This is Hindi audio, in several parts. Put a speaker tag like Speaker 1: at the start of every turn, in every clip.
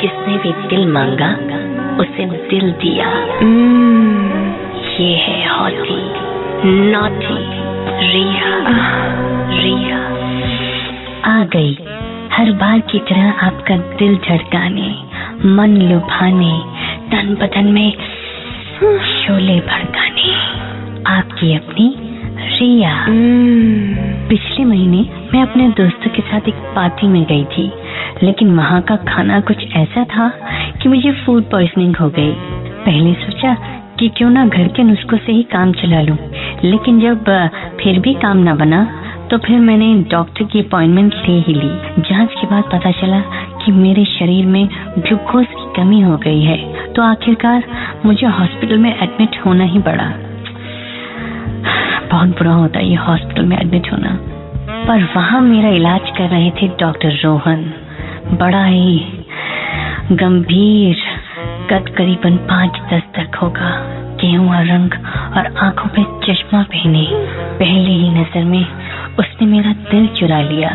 Speaker 1: जिसने भी दिल मांगा, उसे दिल दिया। ये है हॉटी, नॉटी, रिया। रिया, आ गई। हर बार की तरह आपका दिल धड़काने मन लुभाने, तन बदन में शोले भड़काने। आपकी अपनी रिया। पिछले महीने मैं अपने दोस्तों के साथ एक पार्टी में गई थी, लेकिन वहाँ का खाना कुछ ऐसा था कि मुझे फ़ूड पॉइजनिंग हो गई। पहले सोचा कि क्यों ना घर के नुस्खों से ही काम चला लूँ, लेकिन जब फिर भी काम ना बना तो फिर मैंने डॉक्टर की अपॉइंटमेंट ले ही ली। जाँच के बाद पता चला कि मेरे शरीर में ग्लूकोज की कमी हो गई है तो आखिरकार मुझे हॉस्पिटल में एडमिट होना ही पड़ा। बहुत बुरा होता है ये हॉस्पिटल में एडमिट होना। पर वहाँ मेरा इलाज कर रहे थे डॉक्टर रोहन। बड़ा ही गंभीर कद करीबन पाँच दस तक होगा। गेहुआ रंग और आँखों पे चश्मा पहने, पहले ही नज़र में उसने मेरा दिल चुरा लिया।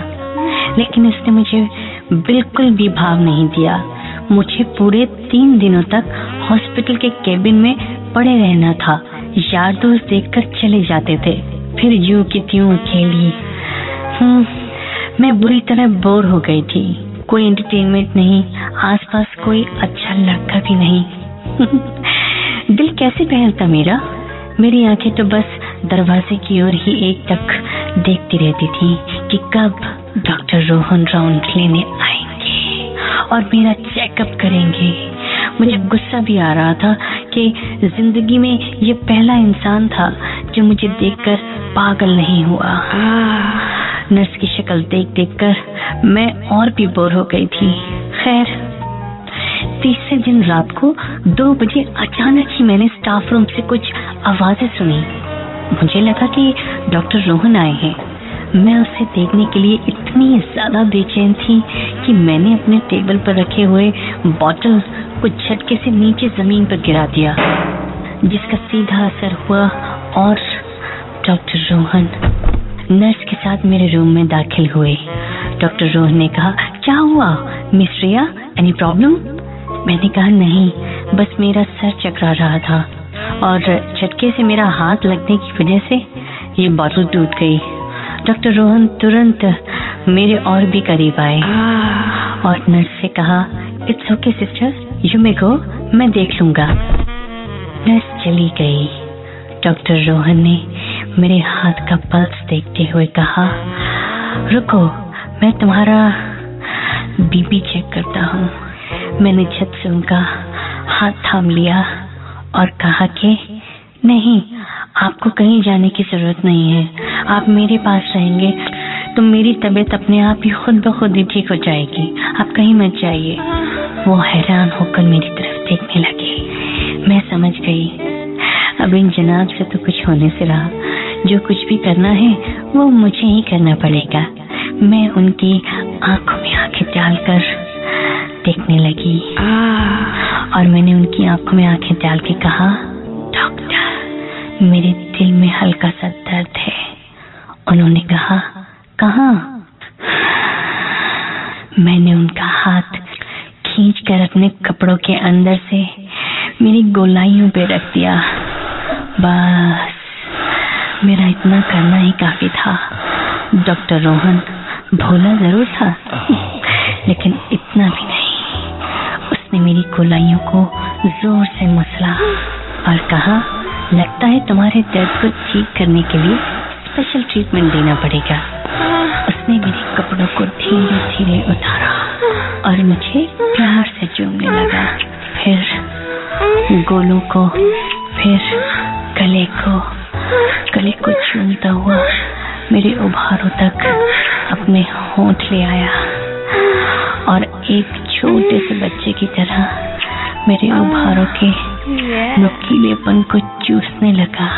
Speaker 1: लेकिन उसने मुझे बिल्कुल भी भाव नहीं दिया। मुझे पूरे तीन दिनों तक हॉस्पिटल के केबिन में पड़े रहना था। यार दोस्त देखकर चले जाते थे। फिर यू की त्यों अकेली हम्म, मैं बुरी तरह बोर हो गई थी। कोई एंटरटेनमेंट नहीं आसपास कोई अच्छा लड़का भी नहीं। दिल कैसे बहलता मेरा? मेरी आँखें तो बस दरवाजे की ओर ही एक तक देखती रहती थी कि कब डॉक्टर रोहन राउंड लेने आएँगे और मेरा चेकअप करेंगे। मुझे गुस्सा भी आ रहा था कि ज़िंदगी में ये पहला इंसान था जो मुझे देखकर पागल नहीं हुआ। नर्स की शक्ल देख देख कर मैं और भी बोर हो गई थी। खैर, तीसरे दिन रात को दो बजे अचानक ही मैंने स्टाफ रूम से कुछ आवाज़ें सुनी। मुझे लगा कि डॉक्टर रोहन आए हैं। मैं उसे देखने के लिए इतनी ज़्यादा बेचैन थी कि मैंने अपने टेबल पर रखे हुए बॉटल को झटके से नीचे ज़मीन पर गिरा दिया, जिसका सीधा असर हुआ और डॉक्टर रोहन, नर्स के साथ मेरे रूम में दाखिल हुए। डॉक्टर रोहन ने कहा, क्या हुआ, मिस रिया? एनी प्रॉब्लम मैंने कहा, नहीं, बस मेरा सर चकरा रहा था और झटके से मेरा हाथ लगने की वजह से ये बॉटल टूट गई। डॉक्टर रोहन तुरंत मेरे और भी करीब आए। और नर्स से कहा it's okay sister you may go मैं देख लूँगा. नर्स चली गई। डॉक्टर रोहन ने मेरे हाथ का पल्स देखते हुए कहा रुको मैं तुम्हारा बीपी चेक करता हूँ. मैंने छत से उनका हाथ थाम लिया और कहा कि कहीं जाने की ज़रूरत नहीं है। आप मेरे पास रहेंगे तो मेरी तबीयत अपने आप ही खुद ब खुद ही ठीक हो जाएगी। आप कहीं मत जाइए। वो हैरान होकर मेरी तरफ़ देखने लगे। मैं समझ गई। अब इन जनाब से तो कुछ होने से रहा। जो कुछ भी करना है वो मुझे ही करना पड़ेगा। मैं उनकी आँखों में आँखें डालकर देखने लगी। और मैंने उनकी आँखों में आँखें डाल के कहा डॉक्टर मेरे दिल में हल्का सा दर्द है। उन्होंने कहा कहाँ? मैंने उनका हाथ खींच कर अपने कपड़ों के अंदर से मेरी गोलाइयों पे रख दिया। बस मेरा इतना करना ही काफ़ी था। डॉक्टर रोहन भोला ज़रूर था लेकिन इतना भी नहीं। उसने मेरी गोलाइयों को है तुम्हारे दर्द को ठीक करने के लिए स्पेशल ट्रीटमेंट देना पड़ेगा। उसने मेरे कपड़ों को धीरे धीरे उतारा और मुझे प्यार से चूमने लगा। फिर गोलों को, फिर गले को गले को चूमता हुआ मेरे उभारों तक अपने होंठ ले आया और एक छोटे से बच्चे की तरह मेरे उभारों के नुकीलेपन को चूसने लगा।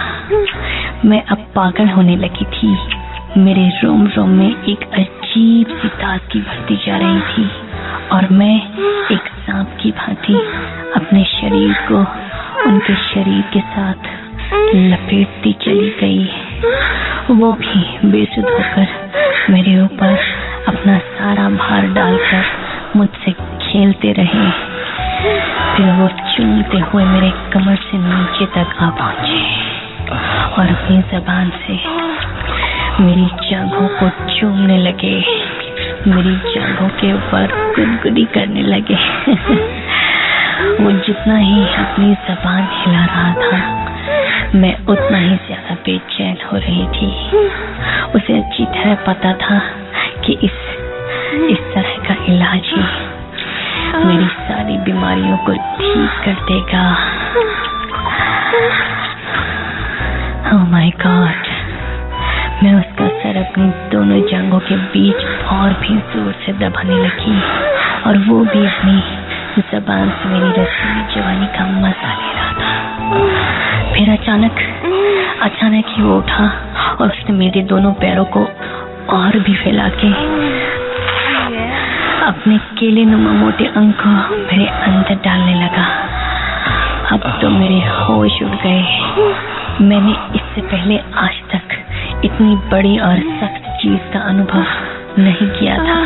Speaker 1: मैं अब पागल होने लगी थी। मेरे रोम रोम में एक अजीब सी ताजगी भरती जा रही थी और मैं एक सांप की भांति अपने शरीर को उनके शरीर के साथ लपेटती चली गई। वो भी बेसुध होकर मेरे ऊपर अपना सारा भार डालकर मुझसे खेलते रहे। फिर वो चूमते हुए मेरे कमर से नीचे तक आ पहुँचे? और अपनी जबान से मेरी जांघों को चूमने लगे। मेरी जांघों के ऊपर गुदगुदी करने लगे। वो जितना ही अपनी जबान हिला रहा था, मैं उतना ही ज़्यादा बेचैन हो रही थी। उसे अच्छी तरह पता था कि इस इस तरह का इलाज ही मेरी सारी बीमारियों को ठीक कर देगा। Oh my God. मैं उसका सर अपनी दोनों जंगों के बीच और भी ज़ोर से दबाने लगी। और वो भी अपनी जबान से मेरी रसीली जवानी का मज़ा ले रहा था। फिर अचानक अचानक ही वो उठा और उसने मेरे दोनों पैरों को और भी फैला के अपने केले नुमा मोटे अंग को मेरे अंदर डालने लगा। अब तो मेरे होश उड़ गए। मैंने इससे पहले आज तक इतनी बड़ी और सख्त चीज़ का अनुभव नहीं किया था।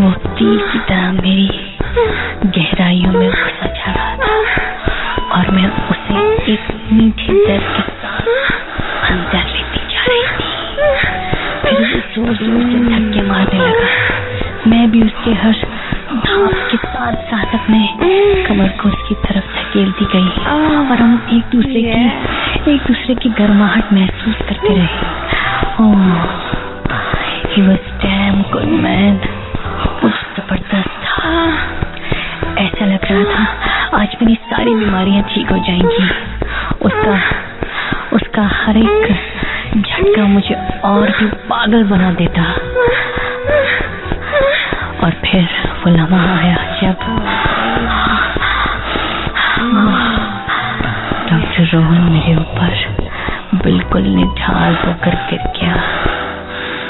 Speaker 1: वो तीर की तरह मेरी गहराइयों में घुसा जा रहा था और मैं उसे एक मीठे दर्द के साथ अंदर लेती जा रही थी। फिर ज़ोर ज़ोर से धक्के मारने लगा। मैं भी उसके हर भाव के साथ साथ अपने कमर को उसकी तरफ़ धकेलती गई। और हम एक दूसरे की एक दूसरे की गर्माहट महसूस करते रहे। ओह he was damn good man वो ज़बरदस्त था। ऐसा लग रहा था आज मेरी सारी बीमारियाँ ठीक हो जाएँगी। उसका उसका हर एक झटका मुझे और भी पागल बना देता। वो लम्हा आया, जब डॉक्टर रोहन मेरे ऊपर बिल्कुल निढाल होकर गिर गया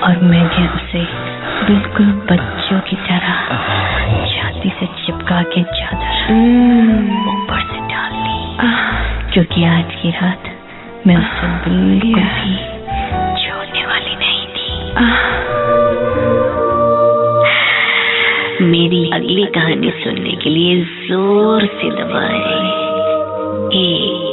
Speaker 1: और मैंने उसे बिल्कुल बच्चों की तरह छाती से चिपका के चादर ऊपर से डाल ली क्योंकि आज की रात मैं उसे बिल्कुल भी छोड़ने वाली नहीं थी। मेरी अगली कहानी सुनने के लिए ज़ोर से दबाएँ। एक